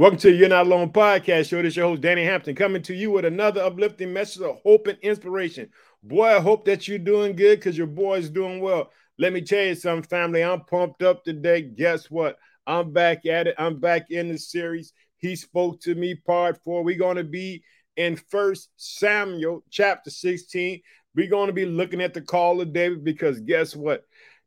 Welcome to You're Not Alone podcast show. This is your host, Danny Hampton, coming to you with another uplifting message of hope and inspiration. Boy, I hope that you're doing good because your boy's doing well. Let me tell you something, family. I'm pumped up today. Guess what? I'm back at it. I'm back in the series. He spoke to me, part four. We're going to be in First Samuel chapter 16. We're going to be looking at the call of David because guess what?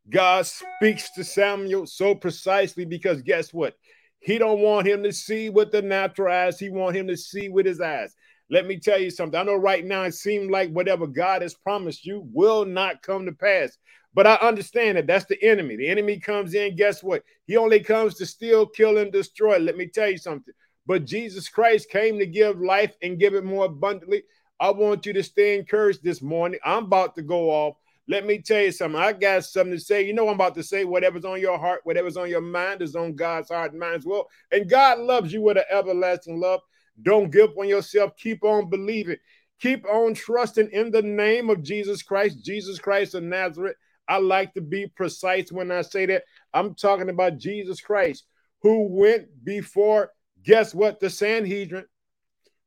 God speaks to Samuel so precisely because guess what? He don't want him to see with the natural eyes. He want him to see with his eyes. Let me tell you something. I know right now it seems like whatever God has promised you will not come to pass. But I understand that that's the enemy. The enemy comes in, guess what? He only comes to steal, kill, and destroy. Let me tell you something. But Jesus Christ came to give life and give it more abundantly. I want you to stay encouraged this morning. I'm about to go off. Let me tell you something. I got something to say. You know, I'm about to say whatever's on your heart, whatever's on your mind is on God's heart and mind as well. And God loves you with an everlasting love. Don't give up on yourself. Keep on believing. Keep on trusting in the name of Jesus Christ, Jesus Christ of Nazareth. I like to be precise when I say that. I'm talking about Jesus Christ, who went before, guess what? The Sanhedrin,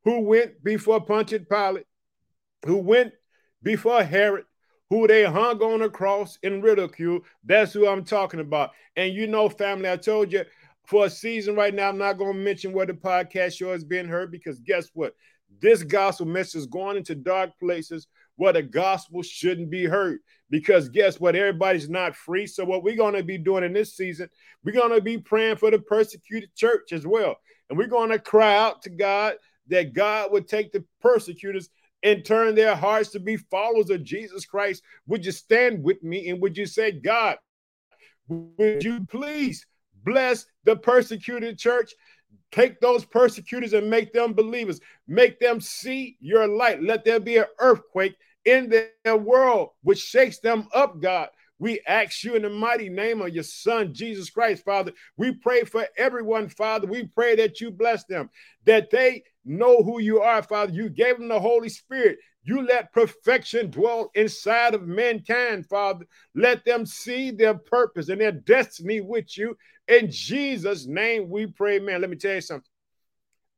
who went before Pontius Pilate, who went before Herod, who they hung on a cross in ridicule. That's who I'm talking about. And you know, family, I told you for a season right now, I'm not going to mention where the podcast show has been heard because guess what? This gospel message is going into dark places where the gospel shouldn't be heard. Because guess what? Everybody's not free. So, what we're going to be doing in this season, we're going to be praying for the persecuted church as well. And we're going to cry out to God that God would take the persecutors and turn their hearts to be followers of Jesus Christ, would you stand with me and would you say, God, would you please bless the persecuted church? Take those persecutors and make them believers. Make them see your light. Let there be an earthquake in their world which shakes them up, God. We ask you in the mighty name of your son, Jesus Christ, Father. We pray for everyone, Father. We pray that you bless them, that they know who you are, Father. You gave them the Holy Spirit. You let perfection dwell inside of mankind, Father. Let them see their purpose and their destiny with you. In Jesus' name, we pray, man. Let me tell you something.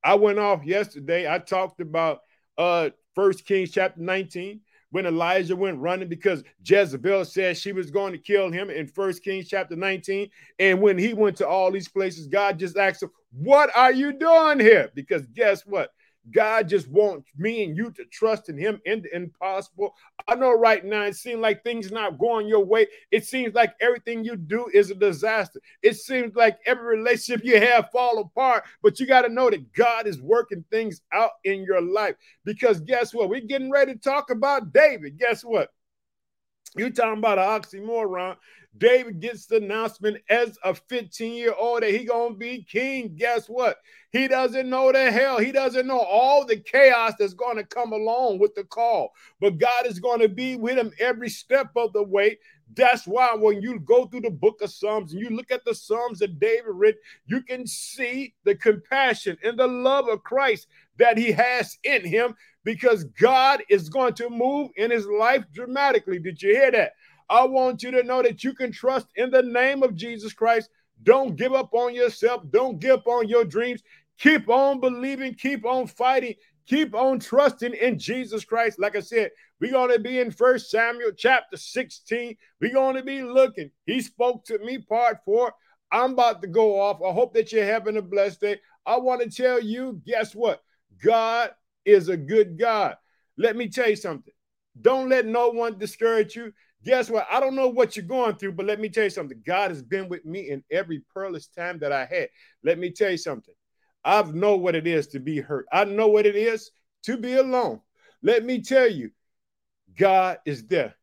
I went off yesterday. I talked about uh First Kings chapter 19 when Elijah went running because Jezebel said she was going to kill him in First Kings chapter 19. And when he went to all these places, God just asked him, What are you doing here? Because guess what? God just wants me and you to trust in Him in the impossible. I know right now it seems like things not going your way. It seems like everything you do is a disaster. It seems like every relationship you have fall apart. But you got to know that God is working things out in your life. Because guess what? We're getting ready to talk about David. Guess what? You're talking about an oxymoron. David gets the announcement as a 15 year old that he gonna be king. Guess what? He doesn't know the hell. He doesn't know all the chaos that's to come along with the call. But God is to be with him every step of the way. That's why when you go through the book of Psalms and you look at the Psalms that David read, you can see the compassion and the love of Christ that he has in him because God is going to move in his life dramatically. Did you hear that? I want you to know that you can trust in the name of Jesus Christ. Don't give up on yourself. Don't give up on your dreams. Keep on believing. Keep on fighting. Keep on trusting in Jesus Christ. Like I said, we're going to be in First Samuel chapter 16. We're going to be looking. He spoke to me, part four. I'm about to go off. I hope that you're having a blessed day. I want to tell you, guess what? God is a good God. Let me tell you something. Don't let no one discourage you. Guess what? I don't know what you're going through, but let me tell you something. God has been with me in every perilous time that I had. Let me tell you something. I know what it is to be hurt. I know what it is to be alone. Let me tell you, God is there.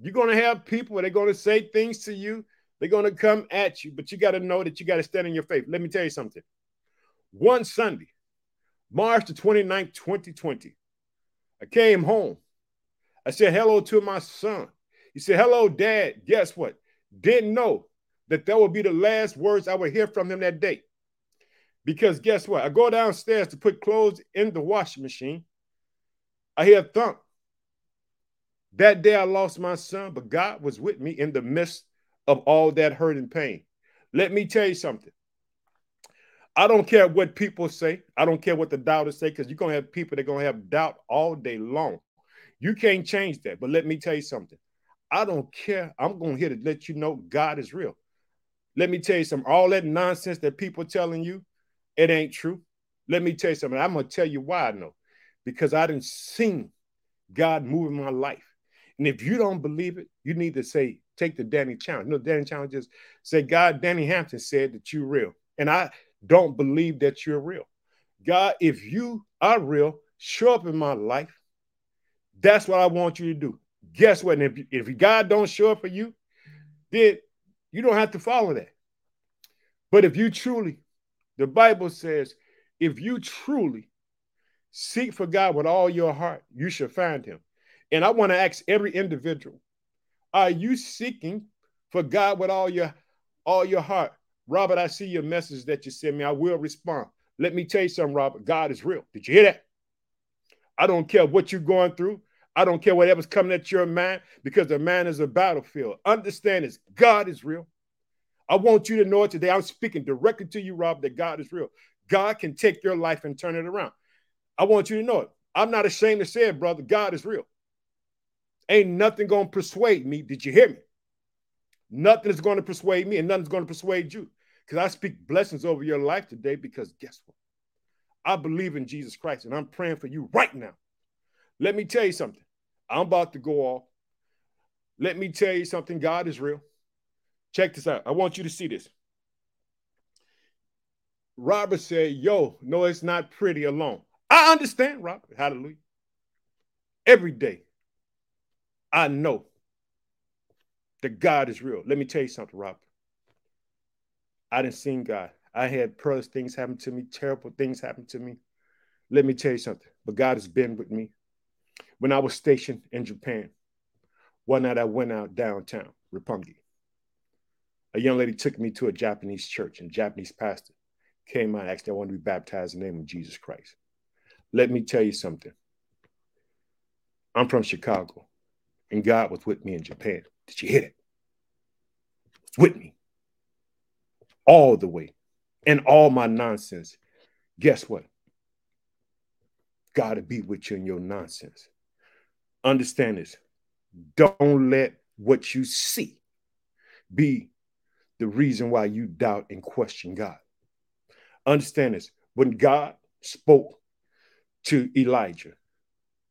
You're going to have people, they're going to say things to you. They're going to come at you, but you got to know that you got to stand in your faith. Let me tell you something. One Sunday, March the 29th, 2020, I came home. I said hello to my son. He said, Hello, dad. Guess what? Didn't know that that would be the last words I would hear from him that day. Because guess what? I go downstairs to put clothes in the washing machine. I hear a thump. That day I lost my son, but God was with me in the midst of all that hurt and pain. Let me tell you something. I don't care what people say. I don't care what the doubters say, because you're gonna have people that are gonna have doubt all day long. You can't change that. But let me tell you something. I don't care. I'm going to here to let you know God is real. Let me tell you something. All that nonsense that people telling you, it ain't true. Let me tell you something. I'm gonna tell you why I know. Because I didn't seen God move in my life. And if you don't believe it, you need to say, take the Danny challenge. You know, Danny challenge is say, God, Danny Hampton said that you're real. And I don't believe that you're real. God, if you are real, show up in my life. That's what I want you to do. Guess what? And if, if God don't show up for you, then you don't have to follow that. But if you truly, the Bible says, if you truly seek for God with all your heart, you shall find him. And I want to ask every individual, are you seeking for God with all your all your heart? Robert, I see your message that you sent me. I will respond. Let me tell you something, Robert. God is real. Did you hear that? I don't care what you're going through. I don't care whatever's coming at your mind because the man is a battlefield. Understand this God is real. I want you to know it today. I'm speaking directly to you, Rob, that God is real. God can take your life and turn it around. I want you to know it. I'm not ashamed to say it, brother. God is real. Ain't nothing going to persuade me. Did you hear me? Nothing is going to persuade me, and nothing's going to persuade you. Because I speak blessings over your life today. Because guess what? I believe in Jesus Christ, and I'm praying for you right now. Let me tell you something. I'm about to go off. Let me tell you something. God is real. Check this out. I want you to see this. Robert said, Yo, no, it's not pretty alone. I understand, Robert. Hallelujah. Every day, I know that God is real. Let me tell you something, Robert. I didn't see God. I had perilous things happen to me, terrible things happen to me. Let me tell you something. But God has been with me when I was stationed in Japan, one night I went out downtown, Roppongi. A young lady took me to a Japanese church, and Japanese pastor came out and asked me, I want to be baptized in the name of Jesus Christ. Let me tell you something. I'm from Chicago, and God was with me in Japan. Did you hear it? With me all the way, and all my nonsense. Guess what? God to be with you in your nonsense. Understand this. Don't let what you see be the reason why you doubt and question God. Understand this. When God spoke to Elijah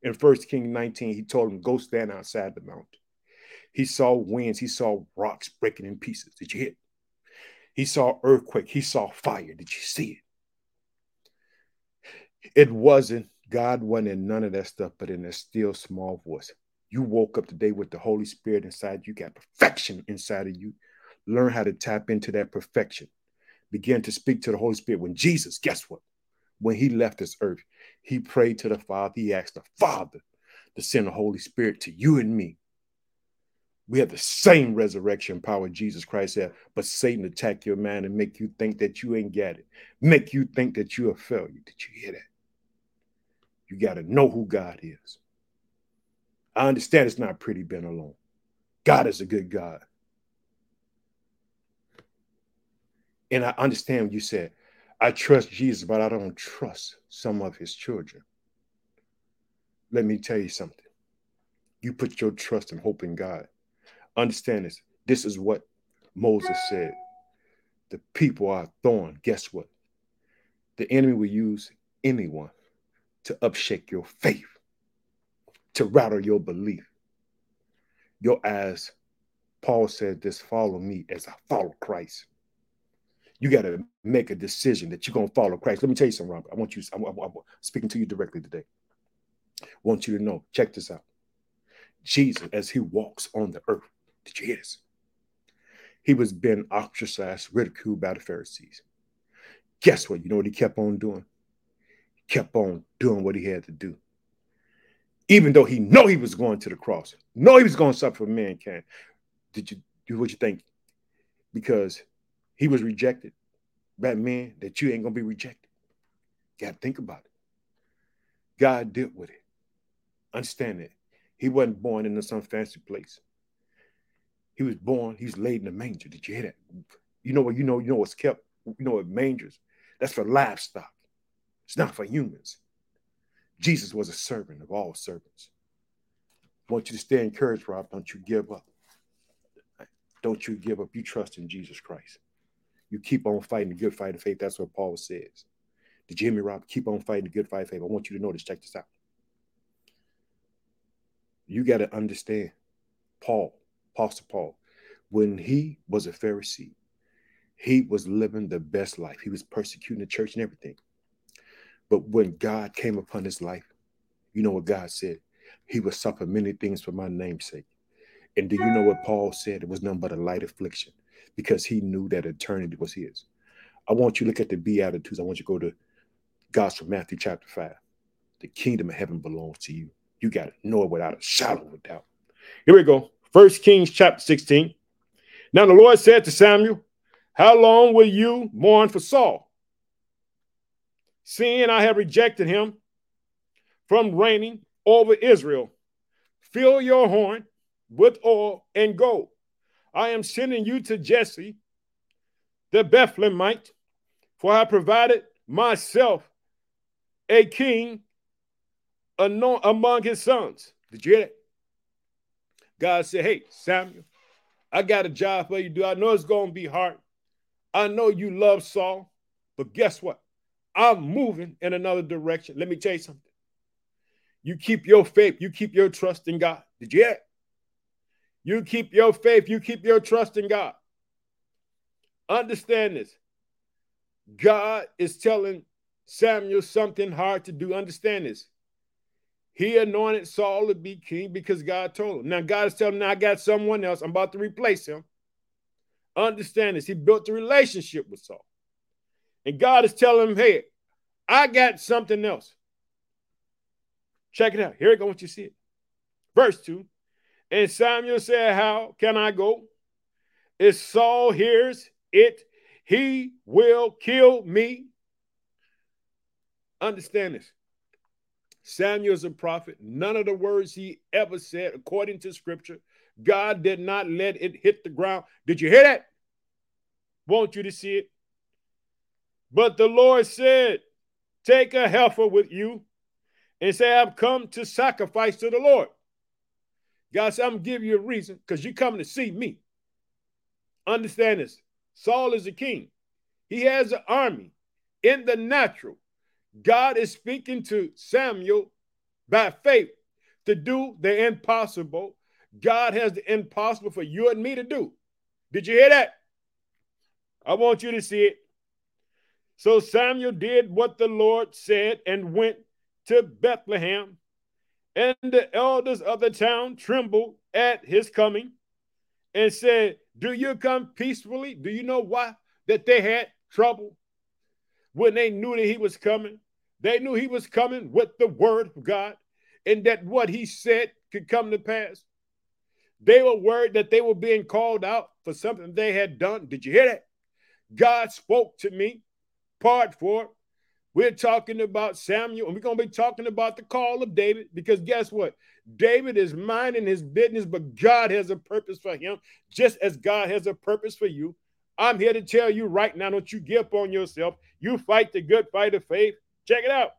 in First King 19, he told him, Go stand outside the mountain. He saw winds, he saw rocks breaking in pieces. Did you hear? It? He saw earthquake, he saw fire. Did you see it? It wasn't God wasn't in none of that stuff, but in a still small voice. You woke up today with the Holy Spirit inside you, got perfection inside of you. Learn how to tap into that perfection. Begin to speak to the Holy Spirit. When Jesus, guess what? When he left this earth, he prayed to the Father. He asked the Father to send the Holy Spirit to you and me. We have the same resurrection power Jesus Christ had, but Satan attack your mind and make you think that you ain't got it, make you think that you're a failure. Did you hear that? You got to know who God is. I understand it's not pretty being alone. God is a good God. And I understand what you said. I trust Jesus, but I don't trust some of his children. Let me tell you something. You put your trust and hope in God. Understand this. This is what Moses said. The people are thorn. Guess what? The enemy will use anyone to upshake your faith, to rattle your belief. Your eyes, Paul said, this follow me as I follow Christ. You got to make a decision that you're going to follow Christ. Let me tell you something, Robert. I want you, I'm, I'm, I'm speaking to you directly today. I want you to know, check this out. Jesus, as he walks on the earth, did you hear this? He was being ostracized, ridiculed by the Pharisees. Guess what? You know what he kept on doing? He kept on doing what he had to do. Even though he know he was going to the cross, know he was going to suffer for mankind. Did you do what you think? Because he was rejected by men that you ain't gonna be rejected. You gotta think about it. God dealt with it. Understand it. He wasn't born in some fancy place. He was born, he was laid in a manger. Did you hear that? You know what? You know, you know what's kept, you know what mangers That's for livestock. It's not for humans. Jesus was a servant of all servants. I want you to stay encouraged, Rob. Don't you give up. Don't you give up. You trust in Jesus Christ. You keep on fighting the good fight of faith. That's what Paul says. Hear me, Rob? Keep on fighting the good fight of faith. I want you to this. Check this out. You got to understand Paul, Apostle Paul, when he was a Pharisee, he was living the best life. He was persecuting the church and everything. But when God came upon his life, you know what God said? He would suffer many things for my namesake. And do you know what Paul said? It was nothing but a light affliction because he knew that eternity was his. I want you to look at the Beatitudes. I want you to go to Gospel Matthew chapter 5. The kingdom of heaven belongs to you. You got to know it without a shadow of a doubt. Here we go. First Kings chapter 16. Now the Lord said to Samuel, How long will you mourn for Saul? Seeing I have rejected him from reigning over Israel, fill your horn with oil and go. I am sending you to Jesse, the Bethlehemite, for I provided myself a king among his sons. Did you hear that? God said, Hey, Samuel, I got a job for you do. I know it's going to be hard. I know you love Saul, but guess what? I'm moving in another direction. Let me tell you something. You keep your faith, you keep your trust in God. Did you hear it? You keep your faith, you keep your trust in God. Understand this. God is telling Samuel something hard to do. Understand this. He anointed Saul to be king because God told him. Now, God is telling him, now I got someone else. I'm about to replace him. Understand this. He built a relationship with Saul. And God is telling him, hey, I got something else. Check it out. Here it goes. You see it. Verse 2. And Samuel said, How can I go? If Saul hears it, he will kill me. Understand this. Samuel is a prophet. None of the words he ever said, according to scripture, God did not let it hit the ground. Did you hear that? Want you to see it? But the Lord said, Take a heifer with you and say, I've come to sacrifice to the Lord. God said, I'm gonna give you a reason because you're coming to see me. Understand this. Saul is a king. He has an army in the natural. God is speaking to Samuel by faith to do the impossible. God has the impossible for you and me to do. Did you hear that? I want you to see it. So Samuel did what the Lord said and went to Bethlehem. And the elders of the town trembled at his coming and said, Do you come peacefully? Do you know why? That they had trouble when they knew that he was coming. They knew he was coming with the word of God and that what he said could come to pass. They were worried that they were being called out for something they had done. Did you hear that? God spoke to me, part four. We're talking about Samuel, and we're going to be talking about the call of David because guess what? David is minding his business, but God has a purpose for him, just as God has a purpose for you. I'm here to tell you right now don't you give up on yourself. You fight the good fight of faith. Check it out.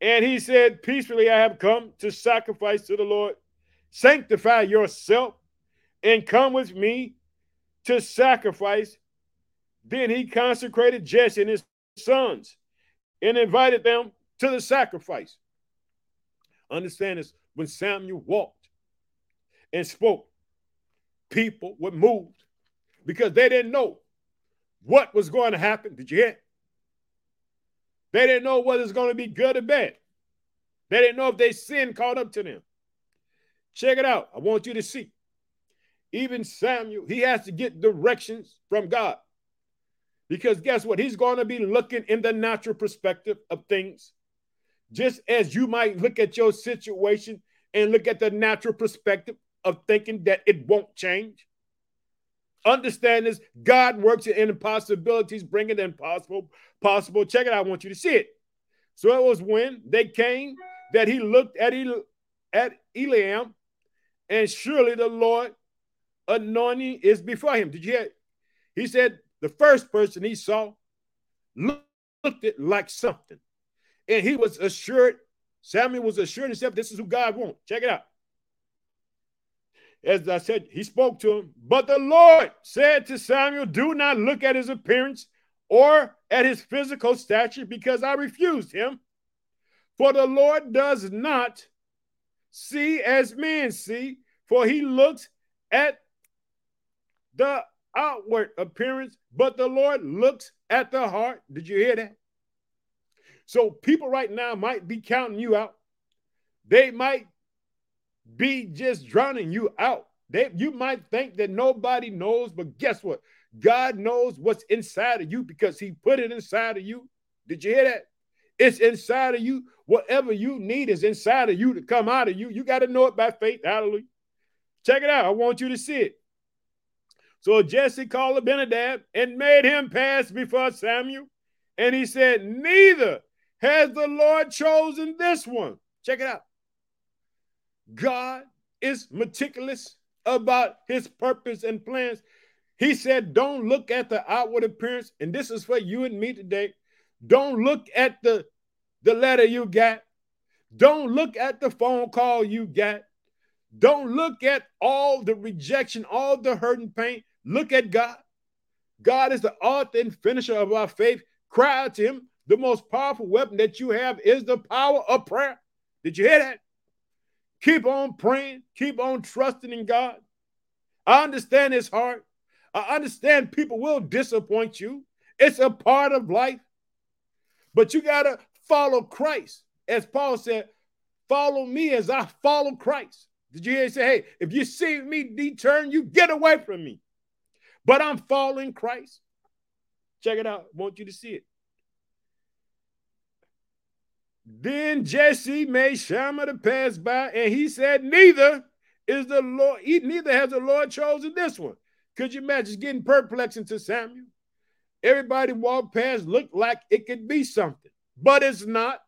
And he said, Peacefully I have come to sacrifice to the Lord. Sanctify yourself and come with me to sacrifice. Then he consecrated Jesse and his sons and invited them to the sacrifice. Understand this when Samuel walked and spoke, people were moved because they didn't know what was going to happen. Did you hear? They didn't know whether it's going to be good or bad. They didn't know if their sin caught up to them. Check it out. I want you to see. Even Samuel, he has to get directions from God. Because guess what? He's going to be looking in the natural perspective of things. Just as you might look at your situation and look at the natural perspective of thinking that it won't change. Understand this God works in impossibilities, bringing the impossible possible. Check it out. I want you to see it. So it was when they came that he looked at, El- at Eliam, and surely the Lord anointing is before him. Did you hear? He said the first person he saw looked it like something. And he was assured, Samuel was assured himself, this is who God wants. Check it out. As I said, he spoke to him, but the Lord said to Samuel, Do not look at his appearance or at his physical stature, because I refused him. For the Lord does not see as men see, for he looks at the outward appearance, but the Lord looks at the heart. Did you hear that? So people right now might be counting you out. They might be just drowning you out. They, you might think that nobody knows, but guess what? God knows what's inside of you because He put it inside of you. Did you hear that? It's inside of you. Whatever you need is inside of you to come out of you. You got to know it by faith. Hallelujah. Check it out. I want you to see it. So Jesse called Abinadab and made him pass before Samuel. And he said, Neither has the Lord chosen this one. Check it out. God is meticulous about his purpose and plans. He said, Don't look at the outward appearance. And this is for you and me today. Don't look at the, the letter you got. Don't look at the phone call you got. Don't look at all the rejection, all the hurt and pain. Look at God. God is the author and finisher of our faith. Cry out to him. The most powerful weapon that you have is the power of prayer. Did you hear that? Keep on praying. Keep on trusting in God. I understand his heart. I understand people will disappoint you. It's a part of life. But you got to follow Christ. As Paul said, follow me as I follow Christ. Did you hear him say, hey, if you see me deturn, you get away from me but I'm following Christ. Check it out. I want you to see it. Then Jesse made Shammah to pass by, and he said, Neither is the Lord, he, neither has the Lord chosen this one. Could you imagine getting perplexing to Samuel? Everybody walked past, looked like it could be something, but it's not.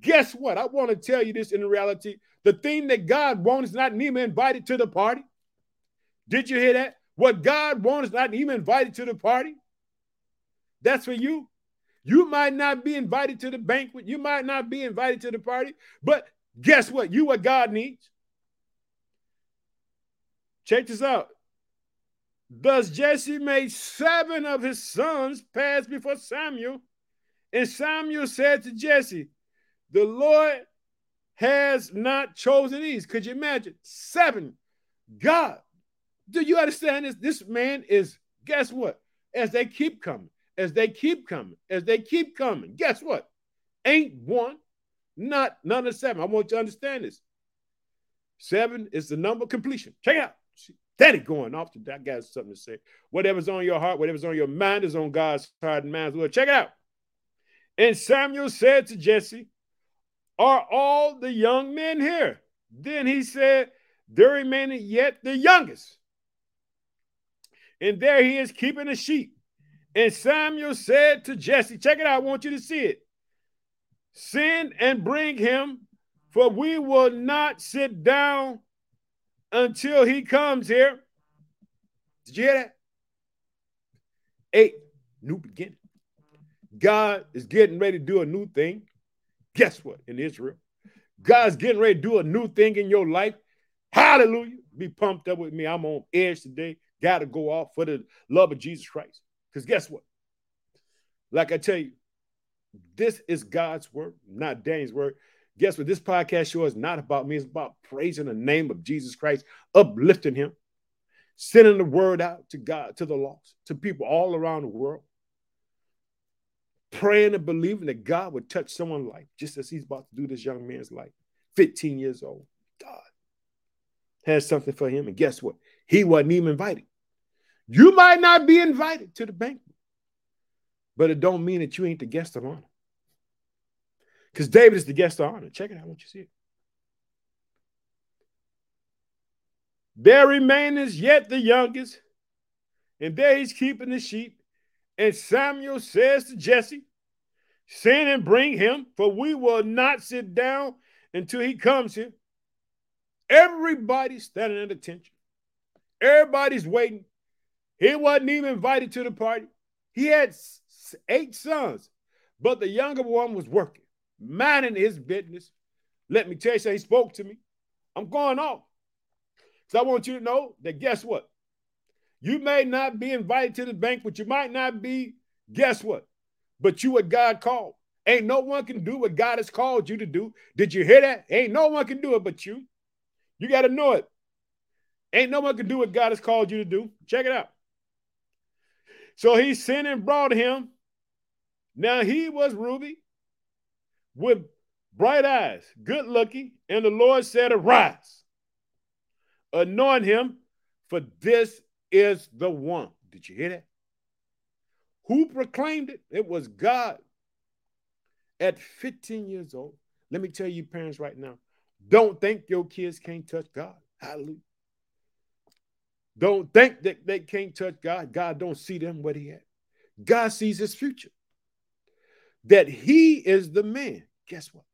Guess what? I want to tell you this in reality. The thing that God wants is not Nehemiah invited to the party. Did you hear that? What God wants not even invited to the party. That's for you. You might not be invited to the banquet. You might not be invited to the party. But guess what? You what God needs. Check this out. Thus Jesse made seven of his sons pass before Samuel. And Samuel said to Jesse, The Lord has not chosen these. Could you imagine? Seven. God do you understand this? This man is, guess what? As they keep coming, as they keep coming, as they keep coming, guess what? Ain't one, not none of seven. I want you to understand this. Seven is the number completion. Check out. Danny going off to that guy's something to say. Whatever's on your heart, whatever's on your mind is on God's heart and mind as well. Check it out. And Samuel said to Jesse, Are all the young men here? Then he said, There remained yet the youngest and there he is keeping the sheep. And Samuel said to Jesse, Check it out, I want you to see it. Send and bring him, for we will not sit down until he comes here. Did you hear that? Eight, new beginning. God is getting ready to do a new thing. Guess what? In Israel, God's getting ready to do a new thing in your life. Hallelujah. Be pumped up with me. I'm on edge today got to go off for the love of Jesus Christ. Because guess what? Like I tell you, this is God's word, not Danny's word. Guess what? This podcast show is not about me. It's about praising the name of Jesus Christ, uplifting him, sending the word out to God, to the lost, to people all around the world. Praying and believing that God would touch someone's life, just as he's about to do this young man's life, 15 years old. God has something for him. And guess what? He wasn't even invited. You might not be invited to the banquet, but it don't mean that you ain't the guest of honor. Because David is the guest of honor. Check it out. I want you to see it. There remaineth yet the youngest, and there he's keeping the sheep. And Samuel says to Jesse, Send and bring him, for we will not sit down until he comes here. Everybody's standing at attention. Everybody's waiting he wasn't even invited to the party. He had eight sons, but the younger one was working, minding his business. Let me tell you, so he spoke to me. I'm going off. So I want you to know that guess what? You may not be invited to the banquet. You might not be, guess what? But you what God called. Ain't no one can do what God has called you to do. Did you hear that? Ain't no one can do it but you. You got to know it. Ain't no one can do what God has called you to do. Check it out. So he sent and brought him. Now he was Ruby with bright eyes, good looking, and the Lord said, Arise, anoint him, for this is the one. Did you hear that? Who proclaimed it? It was God. At 15 years old, let me tell you, parents, right now, don't think your kids can't touch God. Hallelujah. Don't think that they can't touch God. God don't see them what he had. God sees his future. That he is the man. Guess what?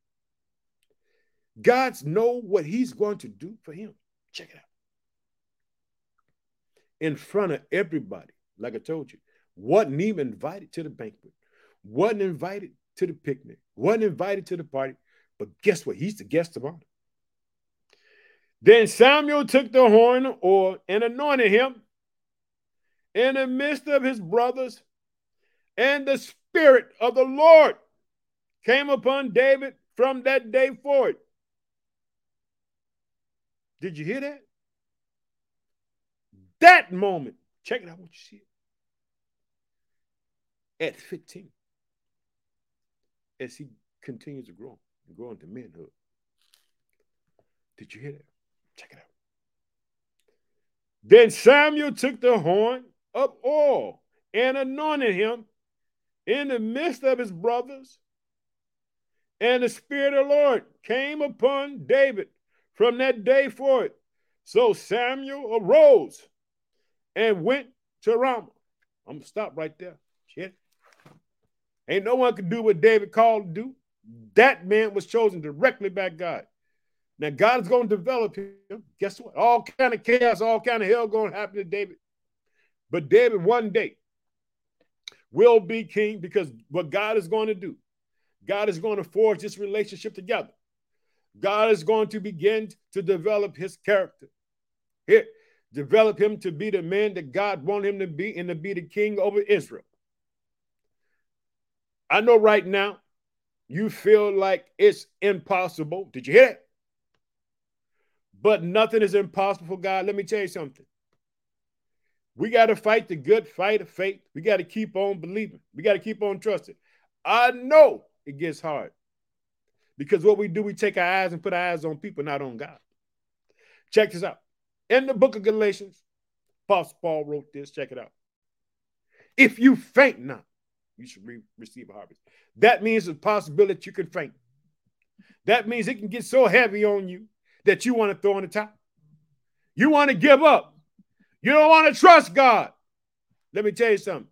God's know what he's going to do for him. Check it out. In front of everybody, like I told you, wasn't even invited to the banquet, wasn't invited to the picnic, wasn't invited to the party. But guess what? He's the guest of honor. Then Samuel took the horn or and anointed him in the midst of his brothers, and the spirit of the Lord came upon David from that day forward. Did you hear that? That moment, check it out, what you see it. At 15, as he continues to grow and grow into manhood. Did you hear that? Check it out. Then Samuel took the horn of oil and anointed him in the midst of his brothers. And the Spirit of the Lord came upon David from that day forward. So Samuel arose and went to Ramah. I'm going to stop right there. Shit. Ain't no one could do what David called to do. That man was chosen directly by God. Now God's going to develop him. Guess what? All kind of chaos, all kind of hell going to happen to David. But David one day will be king because what God is going to do, God is going to forge this relationship together. God is going to begin to develop his character. Here, develop him to be the man that God wanted him to be and to be the king over Israel. I know right now you feel like it's impossible. Did you hear it? But nothing is impossible for God. Let me tell you something. We got to fight the good fight of faith. We got to keep on believing. We got to keep on trusting. I know it gets hard because what we do, we take our eyes and put our eyes on people, not on God. Check this out. In the book of Galatians, Apostle Paul wrote this. Check it out. If you faint not, you should re- receive a harvest. That means the possibility you can faint. That means it can get so heavy on you that you want to throw in the top. You want to give up. You don't want to trust God. Let me tell you something.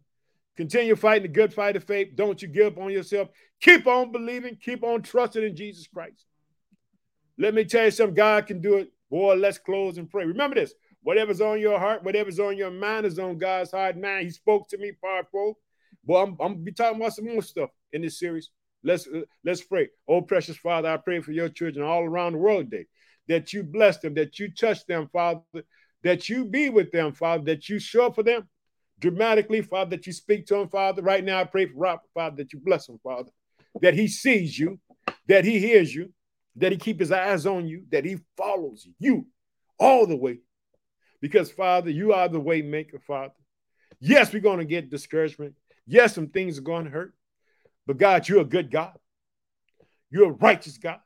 Continue fighting the good fight of faith. Don't you give up on yourself. Keep on believing. Keep on trusting in Jesus Christ. Let me tell you something. God can do it. Boy, let's close and pray. Remember this. Whatever's on your heart, whatever's on your mind is on God's heart. Man, he spoke to me, four. Boy, I'm, I'm gonna be talking about some more stuff in this series. Let's let's pray. Oh, precious Father, I pray for your children all around the world today that you bless them, that you touch them, Father, that you be with them, Father, that you show up for them dramatically, Father, that you speak to them, Father. Right now, I pray for Robert, Father, that you bless him, Father, that he sees you, that he hears you, that he keep his eyes on you, that he follows you all the way. Because, Father, you are the way maker, Father. Yes, we're going to get discouragement. Yes, some things are going to hurt. But God, you're a good God. You're a righteous God.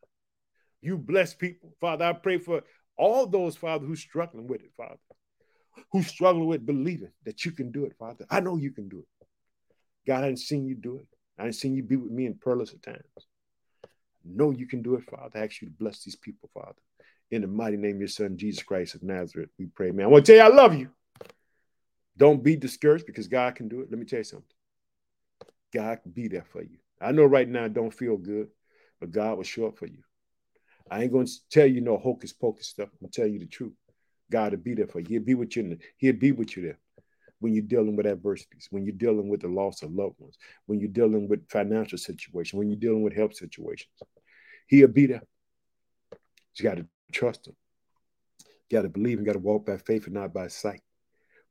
You bless people. Father, I pray for all those, Father, who's struggling with it, Father, who's struggling with believing that you can do it, Father. I know you can do it. God, I didn't seen you do it. I didn't seen you be with me in perilous times. Know you can do it, Father. I ask you to bless these people, Father. In the mighty name of your son, Jesus Christ of Nazareth, we pray, man. I want to tell you, I love you. Don't be discouraged because God can do it. Let me tell you something. God can be there for you. I know right now it don't feel good, but God will show up for you. I ain't going to tell you no hocus pocus stuff. I'm going to tell you the truth. God will be there for you. He'll be with you. The, he'll be with you there. when you're dealing with adversities, when you're dealing with the loss of loved ones, when you're dealing with financial situation, when you're dealing with health situations. He'll be there. You got to trust him. You got to believe and got to walk by faith and not by sight.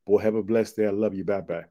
Boy, have a blessed day. I love you. Bye bye.